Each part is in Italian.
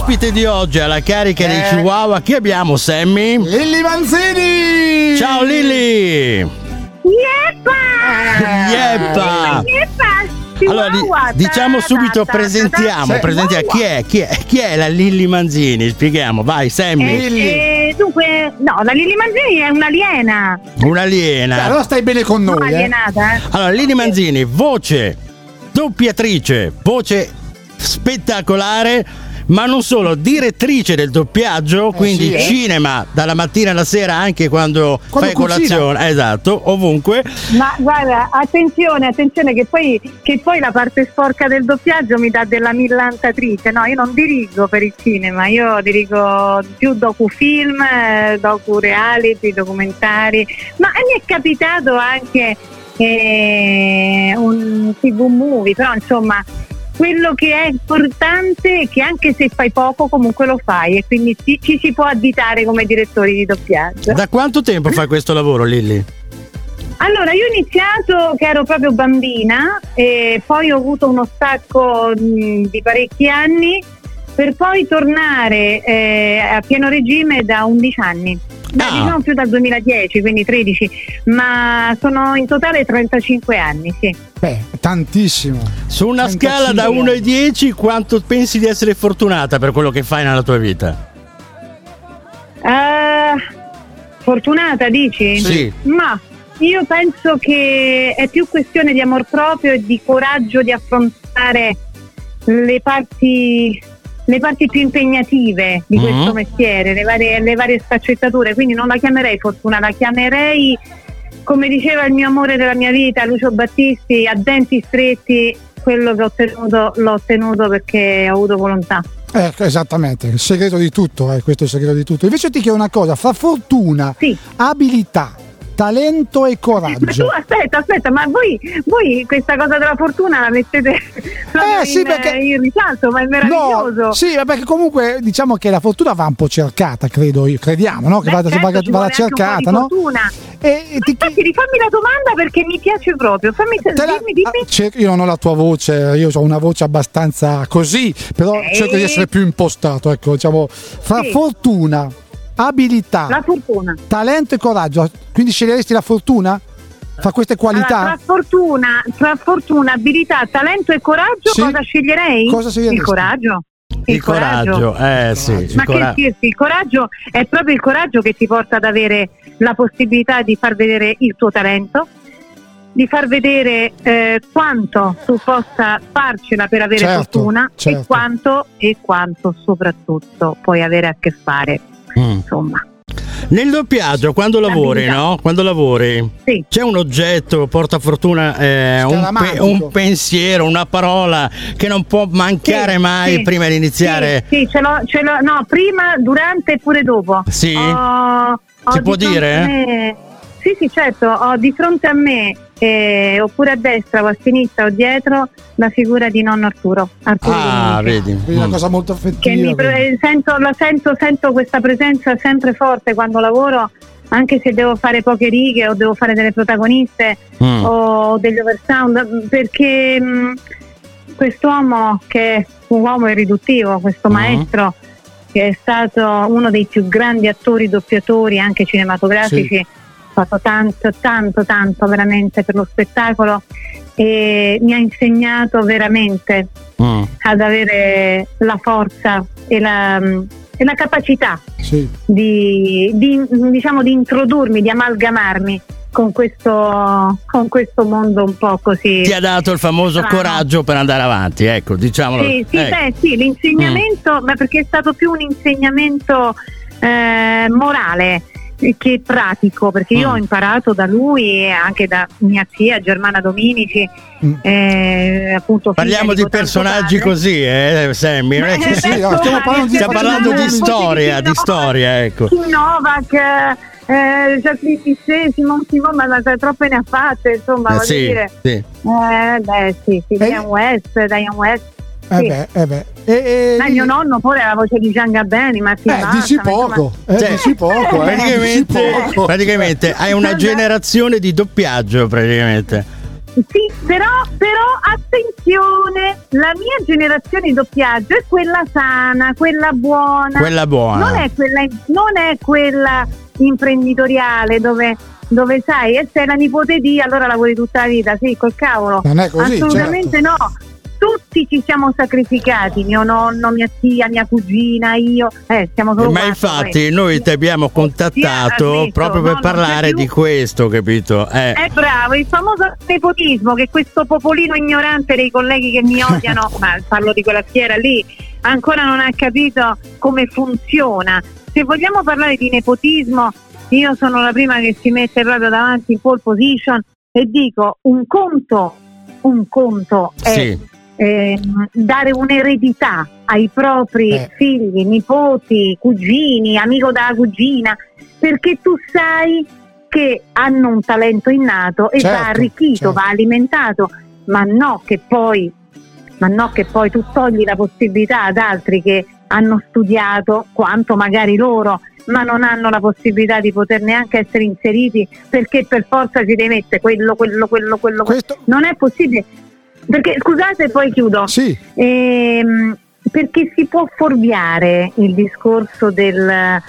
Ospite di oggi alla carica dei Eh. Chihuahua, chi abbiamo Sammy? Lilli Manzini! Ciao Lilli! Yeppa! Yeppa! Yeppa! Allora, di- Chihuahua, diciamo subito, presentiamo, presentiamo. Chi è? Chi è? Chi è la Lilli Manzini? Spieghiamo, vai Sammy. Eh, eh, dunque, no, la Lili Manzini è un'aliena. Un'aliena. Allora stai bene con noi, eh? alienata, eh. Allora, Lili Manzini, voce, doppiatrice, voce spettacolare, ma non solo, direttrice del doppiaggio, quindi sì, eh. cinema dalla mattina alla sera anche quando, Quando fai cucina. colazione, esatto, ovunque. Ma guarda, attenzione, attenzione che poi, che poi la parte sporca del doppiaggio mi dà della millantatrice. No, io non dirigo per il cinema, io dirigo più docufilm, eh, docu-reality, documentari. Ma mi è capitato anche eh, un TV movie, però insomma quello che è importante è che anche se fai poco comunque lo fai e quindi ci, ci si può additare come direttori di doppiaggio. Da quanto tempo fai questo lavoro, Lilli? Allora, io ho iniziato che ero proprio bambina e poi ho avuto uno stacco mh, di parecchi anni per poi tornare eh, a pieno regime da 11 anni. Da, Ah. Diciamo più dal 2010, quindi 13, ma sono in totale 35 anni, sì. Beh, tantissimo. Su una 35. scala da 1 ai 10, quanto pensi di essere fortunata per quello che fai nella tua vita? Eh, fortunata, dici? Sì. Ma io penso che è più questione di amor proprio e di coraggio di affrontare le parti, le parti più impegnative di Mhm. questo mestiere, le varie, le varie sfaccettature. Quindi non la chiamerei fortuna, la chiamerei, come diceva il mio amore della mia vita, Lucio Battisti, a denti stretti. Quello che ho ottenuto l'ho ottenuto perché ho avuto volontà. Ecco, esattamente, il segreto di tutto, eh, questo è il segreto di tutto. Invece ti chiedo una cosa, fra fortuna, Sì. abilità, talento e Ma tu coraggio. aspetta, aspetta, ma voi, voi questa cosa della fortuna la mettete Eh, sì, in, perché- in risalto, ma è meraviglioso. No, sì, perché comunque diciamo che la fortuna va un po' cercata, credo io, crediamo, no? Che Beh, vada, certo, vada- cercata, no? fortuna. E, e ti Infatti, rifammi la domanda perché mi piace proprio. Fammi Te la- dimmi, dimmi. ah, cer- io non ho la tua voce, io ho una voce abbastanza così, però Eh. cerco di essere più impostato, ecco, diciamo, fra Sì. fortuna, abilità, La fortuna. talento e coraggio, quindi sceglieresti la fortuna? Fra queste Allora, qualità? tra, fortuna, tra fortuna, abilità, talento e coraggio, Sì. cosa sceglierei? Cosa sceglieresti? Il coraggio. Il coraggio, eh sì. il Ma cora- che scherzi, il coraggio è proprio il coraggio che ti porta ad avere la possibilità di far vedere il tuo talento, di far vedere eh, quanto tu possa farcela per avere Certo, fortuna certo. e quanto e quanto soprattutto puoi avere a che fare. Mm. Insomma, Nel doppiaggio, quando lavori, no? Quando lavori, sì. c'è un oggetto, porta fortuna, eh, un, pe- un pensiero, una parola che non può mancare Sì, mai sì. prima di iniziare. Sì, sì, ce l'ho, ce l'ho- no, prima, durante e pure dopo. Sì? Ho Si può dire? me- Sì, sì, certo, ho di fronte a me, eh, oppure a destra o a sinistra o dietro, la figura di nonno Arturo. Arturo Ah, vedi. Quindi una Mm. cosa molto Che affettiva. mi pre- quindi. sento, la sento, sento questa presenza sempre forte quando lavoro, anche se devo fare poche righe o devo fare delle protagoniste Mm. o degli oversound, perché mh, quest'uomo che è un uomo irriduttivo, questo Mhm. maestro che è stato uno dei più grandi attori doppiatori anche cinematografici, ha fatto tanto, tanto, tanto veramente per lo spettacolo e mi ha insegnato veramente Mm. ad avere la forza e la, e la capacità Sì. di, di, diciamo, di introdurmi, di amalgamarmi con questo, con questo mondo un po' così. Ti ha dato il famoso Strano. coraggio per andare avanti, ecco, diciamolo. Sì, sì, Ecco. beh, sì, l'insegnamento, ma perché è stato più un insegnamento eh, morale che pratico, perché io Mm. ho imparato da lui e anche da mia zia Germana Dominici, Mm. eh, appunto. Parliamo di personaggi padre. così, eh, Sammy. è che- sì, no, stiamo parlando di- Stiamo parlando di Sì, storia, di storia, ecco. Novak, eh, Jacqueline Tisset, Simon Simon, ma ma troppe ne ha fatte, insomma, Eh, sì, dire. sì. Eh, beh, sì, sì, Eh. Diane West, Diane West. Eh Sì. beh, eh beh. E, e- Ma mio nonno pure ha la voce di Gian Martin eh, Bassa, dici ma insomma- poco, eh, Cioè, dici poco, eh, dici Praticamente, poco. praticamente hai una generazione di doppiaggio, praticamente. Sì, però, però attenzione, la mia generazione di doppiaggio è quella sana, quella buona. Quella buona. Non è quella, non è quella imprenditoriale dove, dove sai, e sei la nipote di, allora lavori tutta la vita, sì, col cavolo. Non è così, Assolutamente certo. no. Tutti ci siamo sacrificati, mio nonno, mia zia, mia cugina, io, eh, siamo solo Ma infatti eh. noi ti abbiamo contattato Sì, proprio per no, parlare di questo, capito? Eh. È bravo, il famoso nepotismo che questo popolino ignorante dei colleghi che mi odiano, ma parlo di quella schiera lì, ancora non ha capito come funziona. Se vogliamo parlare di nepotismo, io sono la prima che si mette proprio davanti in pole position e dico un conto, un conto è Sì. Ehm, dare un'eredità ai propri Eh. figli, nipoti, cugini, amico della cugina, perché tu sai che hanno un talento innato e Certo, va arricchito, certo. va alimentato, ma no che poi ma no che poi tu togli la possibilità ad altri che hanno studiato quanto magari loro, ma non hanno la possibilità di poter neanche essere inseriti perché per forza si deve mettere quello, quello, quello, quello. Questo- Non è possibile. Perché scusate, poi chiudo. Sì, Ehm, perché si può fuorviare il discorso del eh,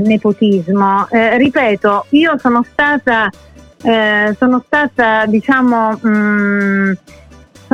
nepotismo. Eh, ripeto, io sono stata, eh, sono stata diciamo, mm,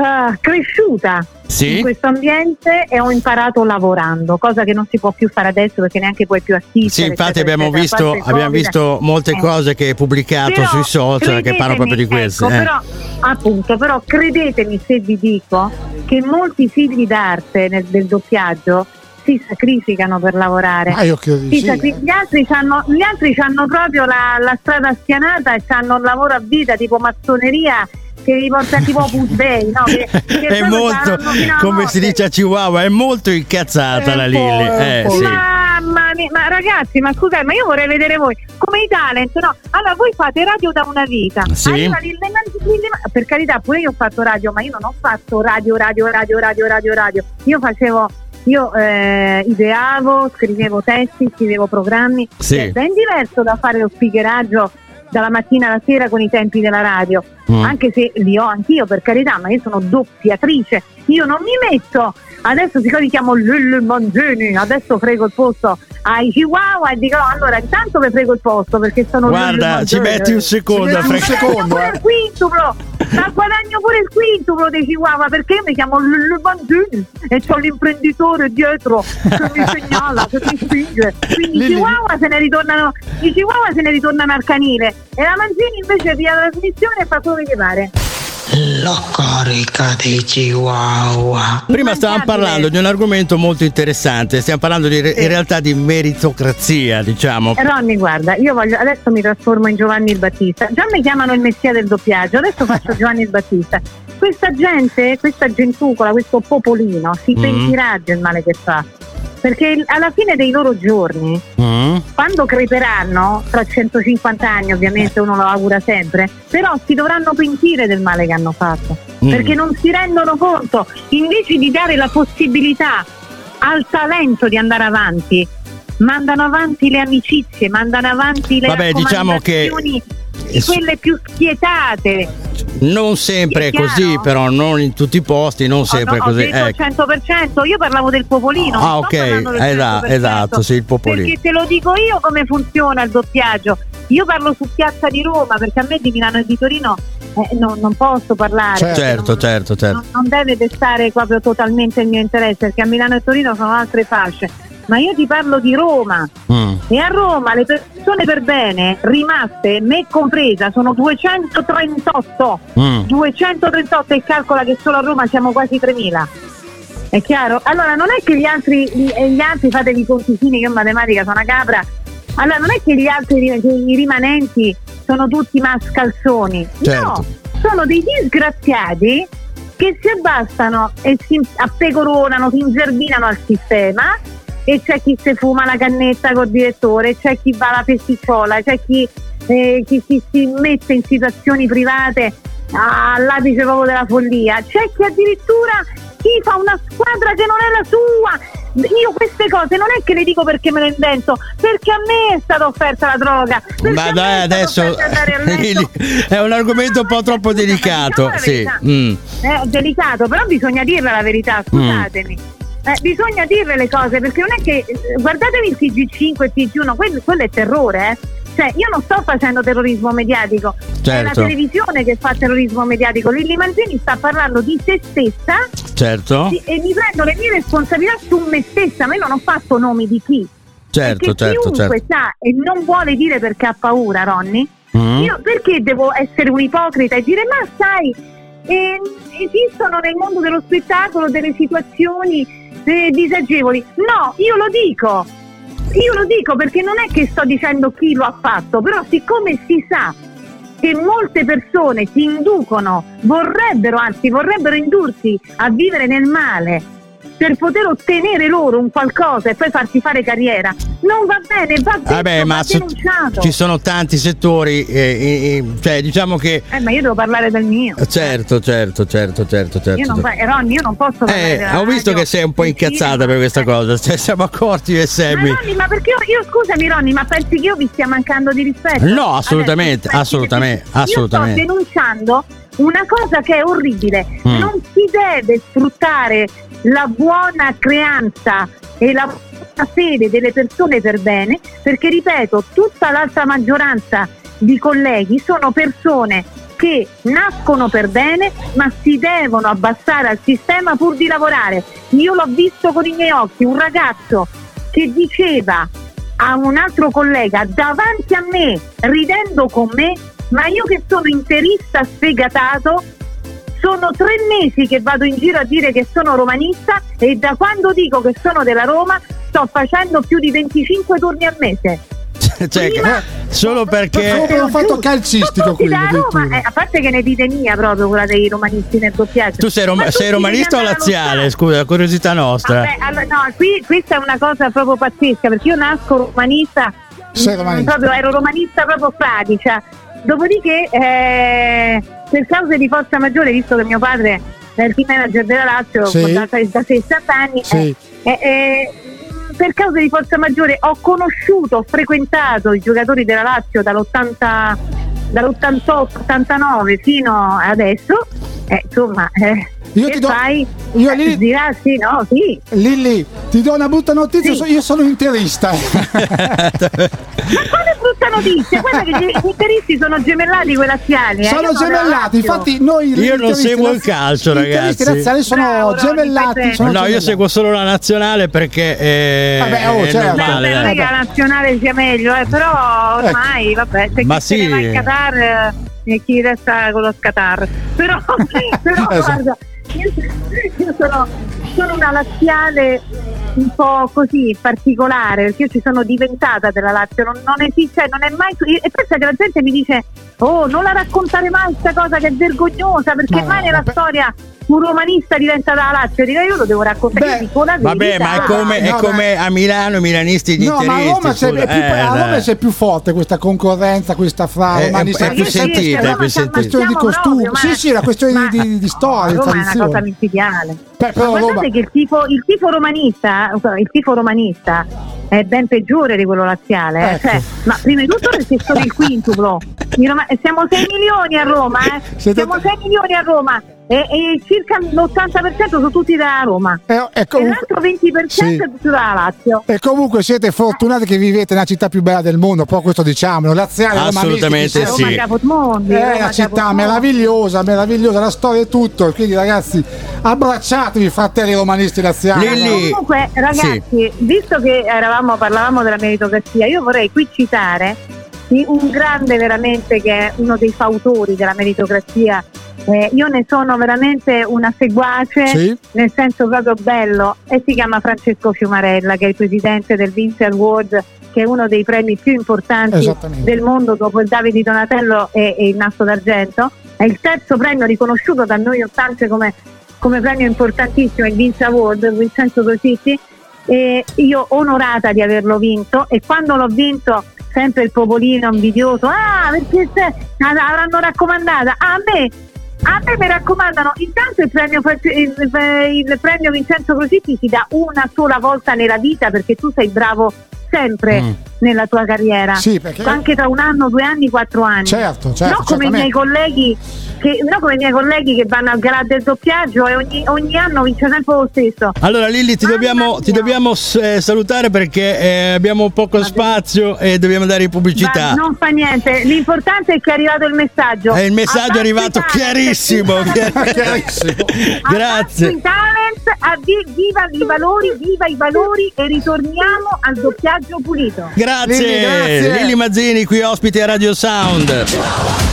ah, cresciuta Sì? in questo ambiente e ho imparato lavorando, cosa che non si può più fare adesso perché neanche puoi più assistere. Sì, infatti eccetera, abbiamo eccetera, visto, abbiamo visto molte Eh. cose che hai pubblicato Però, sui social che parlano proprio di credetemi, questo. ecco, eh. però, appunto, però credetemi se vi dico che molti figli d'arte nel, del doppiaggio si sacrificano per lavorare. ma io credo di Si sì. sacri- eh. gli altri c'hanno, gli altri c'hanno proprio la, la strada spianata e hanno un lavoro a vita tipo massoneria che vi porta tipo Opus Dei, no? Che, che è molto, come si dice a Chihuahua, è molto incazzata È la Lilli. Eh, sì. Mamma mia, ma ragazzi, ma scusate, ma io vorrei vedere voi come i talent, no? Allora, voi fate radio da una vita. Sì. Arriva Lille Man- Lille Man- per carità, pure io ho fatto radio, ma io non ho fatto radio, radio, radio, radio, radio, radio. Io facevo, io eh, ideavo, scrivevo testi, scrivevo programmi. Sì. È ben diverso da fare lo speakeraggio dalla mattina alla sera con i tempi della radio. Mm. Anche se li ho anch'io, per carità, ma io sono doppiatrice. Io non mi metto adesso siccome mi chiamo Lille Manzini, adesso frego il posto ai Chihuahua e dico "Oh, allora intanto vi frego il posto perché sono Guarda, ci Manzini". metti un secondo Ci un secondo. pure eh. il quintuplo ma guadagno pure il quintuplo dei Chihuahua perché io mi chiamo Lille Manzini e c'ho l'imprenditore dietro che mi segnala che mi spinge quindi i Chihuahua se ne ritornano i Chihuahua se ne ritornano al canile e la Manzini invece via la trasmissione e fa quello che pare La carica dei chihuahua. Prima stavamo parlando di un argomento molto interessante, stiamo parlando di, Sì. in realtà di meritocrazia, diciamo. Eh, Ronny, guarda, io voglio, adesso mi trasformo in Giovanni il Battista. Già mi chiamano il messia del doppiaggio, adesso faccio Giovanni il Battista. Questa gente, questa gentucola, questo popolino si Mm. pentirà del male che fa. Perché alla fine dei loro giorni, Mm? quando creperanno, tra 150 anni ovviamente uno lo augura sempre, però si dovranno pentire del male che hanno fatto. Mm. Perché non si rendono conto, invece di dare la possibilità al talento di andare avanti, mandano avanti le amicizie, mandano avanti le Vabbè, diciamo che- di quelle più spietate. Non sempre è così, però non in tutti i posti, non sempre ho, è così. Ho detto Ecco. il 100%, io parlavo del popolino. Ah, ok, esatto, 100%, esatto, sì, il popolino. Perché te lo dico io come funziona il doppiaggio. Io parlo su Piazza di Roma perché a me di Milano e di Torino eh, non, non posso parlare. Certo. Certo, Non- certo, certo. non, non deve destare proprio totalmente il mio interesse perché a Milano e Torino sono altre fasce. Ma io ti parlo di Roma Mm. e a Roma le persone per bene rimaste, me compresa, sono 238. Mm. 238 e calcola che solo a Roma siamo quasi 3.000. È chiaro? Allora non è che gli altri, gli, e gli altri fatevi i conticini che io in matematica sono una capra. Allora non è che gli altri i rimanenti sono tutti mascalzoni. Certo. No, sono dei disgraziati che si abbassano e si appecoronano, si inzerbinano al sistema e c'è chi si fuma la cannetta col direttore, c'è chi va alla festicciola, c'è chi, eh, chi si, si mette in situazioni private all'apice proprio della follia, c'è chi addirittura chi fa una squadra che non è la sua io queste cose non è che le dico perché me le invento, perché a me è stata offerta la droga. Ma dai, adesso è un argomento un po' troppo delicato. diciamo la Sì. mm. È delicato, però bisogna dirla la verità, scusatemi. Eh, bisogna dirle le cose perché non è che eh, guardatevi il TG5 e il TG1, quello, quello è terrore, eh. Cioè, io non sto facendo terrorismo mediatico, è la Certo. televisione che fa terrorismo mediatico. Lilli Manzini sta parlando di se stessa Certo, sì, e mi prendo le mie responsabilità su me stessa, ma io non ho fatto nomi di chi. certo, perché certo, chiunque certo. sa e non vuole dire perché ha paura, Ronny, Mm. io perché devo essere un ipocrita e dire ma sai, eh, esistono nel mondo dello spettacolo delle situazioni eh, disagevoli? No, io lo dico. Io lo dico perché non è che sto dicendo chi lo ha fatto, però siccome si sa che molte persone si inducono, vorrebbero, anzi vorrebbero indursi a vivere nel male per poter ottenere loro un qualcosa e poi farsi fare carriera, non va bene, va detto, Vabbè, ma denunciato. ci sono tanti settori, eh, eh, eh, cioè diciamo che... Eh, ma io devo parlare del mio. Certo, certo, certo, certo, certo. Io non, certo. eh, Ronny, io non posso parlare Eh, ho visto radio, che sei un po' incazzata cinema. per questa Eh, cosa, cioè, siamo accorti io e Ma Sammy. Ronny, ma perché io, io scusami Ronny, ma pensi che io vi stia mancando di rispetto? No, assolutamente, Adesso, assolutamente, io assolutamente. sto denunciando una cosa che è orribile. Mm. Non si deve sfruttare la buona creanza e la buona fede delle persone per bene, perché ripeto, tutta l'altra maggioranza di colleghi sono persone che nascono per bene ma si devono abbassare al sistema pur di lavorare. Io l'ho visto con i miei occhi, un ragazzo che diceva a un altro collega davanti a me, ridendo con me, ma io che sono interista sfegatato, sono tre mesi che vado in giro a dire che sono romanista e da quando dico che sono della Roma sto facendo più di 25 turni al mese. Cioè, prima- solo perché... Proprio un fatto calcistico, da Roma, eh, a parte che ne dite mia proprio quella dei romanisti nel doppiaggio. Tu sei, rom- sei romanista o laziale? Scusa, curiosità nostra. Vabbè, allora, no, qui questa è una cosa proprio pazzesca perché io nasco romanista, Sei mm, romanista. proprio, ero romanista proprio fradicia. Dopodiché, eh, per cause di forza maggiore, visto che mio padre è il team manager della Lazio Sì. da, da 60 anni, Sì. eh, eh, per cause di forza maggiore ho conosciuto, ho frequentato i giocatori della Lazio dall'80 dall'88-89 fino adesso. Eh, insomma, eh, Io che ti do- fai? io Eh, lì- dirà sì, no, sì. Lilli, ti do una brutta notizia, Sì. so- io sono interista. Ma quale brutta notizia? Guarda che gli interisti sono gemellati con i laziali. Eh? sono Io gemellati, infatti noi Io non seguo il calcio, ragazzi. laziali sono Bravo, gemellati. è- sono No, io gemellati. seguo solo la nazionale perché è, Vabbè, oh, è certo. normale. Beh, non è che la nazionale sia meglio, eh, però ormai vabbè, c'è Ma chi se ne sì. va in Qatar eh, e chi resta con lo Qatar. Però, però Esatto. guarda, io, io sono, sono una laziale un po' così particolare perché io ci sono diventata della Lazio, non, non esiste, non è mai e pensa che la gente mi dice oh non la raccontare mai questa cosa che è vergognosa perché No, mai nella vabbè. storia un romanista diventa dalla Lazio, dico io lo devo raccontare, Beh, dico la Vabbè, ma è come, è No, come a Milano i milanisti gli No, ma a. Roma, c'è, è più, Eh, a Roma dai. c'è più forte questa concorrenza, questa fra È- è- romanisti. è più Ma sentita, è più sentita. Questione di costume. Sì, sì, la questione ma- di- di- di storia, Roma è una cosa micidiale. Beh, Ma però guardate Roma- che il tifo, il tifo romanista, il tifo romanista è ben peggiore di quello laziale. eh. Ecco. Cioè, ma prima di tutto perché sono il quintuplo. Roma- siamo 6 milioni a Roma, eh. Siamo 6 milioni a Roma e, e circa l'80% sono tutti da Roma. Eh, e E comunque- l'altro 20% sì. è tutto dalla Lazio. E comunque siete fortunati che vivete nella città più bella del mondo, però questo diciamolo, laziale, Assolutamente sì. Roma Capotmondi. È Roma una città Capotmondi. meravigliosa, meravigliosa, la storia è tutto. Quindi, ragazzi, abbracciatevi, fratelli romanisti laziali. Lilli- Comunque, ragazzi, visto che eravamo, parlavamo della meritocrazia, io vorrei qui citare di un grande veramente che è uno dei fautori della meritocrazia. Eh, io ne sono veramente una seguace, Sì. nel senso proprio bello, e si chiama Francesco Fiumarella, che è il presidente del Vince Award, che è uno dei premi più importanti del mondo dopo il Davide Donatello e, e il Nastro d'Argento. È il terzo premio riconosciuto da noi ottante come, come premio importantissimo, il Vince Award, Vincenzo Cositi. E io onorata di averlo vinto e quando l'ho vinto sempre il popolino invidioso, ah perché se, avranno raccomandata a me A me mi raccomandano, intanto il premio, il, premio Vincenzo Crocitti si dà una sola volta nella vita perché tu sei bravo sempre mm. nella tua carriera. Sì, perché... Anche tra un anno, due anni, quattro anni. Certo, certo. Non come i miei colleghi che, no, come i miei colleghi che vanno al gara del doppiaggio e ogni, ogni, anno vince sempre lo stesso. Allora Lilli ti dobbiamo, ti dobbiamo eh, salutare perché eh, abbiamo poco Va spazio e dobbiamo dare pubblicità. Va, non fa niente, l'importante è che è arrivato il messaggio. E il messaggio è arrivato chiarissimo. chiarissimo. Grazie. Viva i valori, viva i valori e ritorniamo al doppiaggio pulito. Grazie, Lilli, grazie. Lilli Mazzini qui ospite a Radio Sound.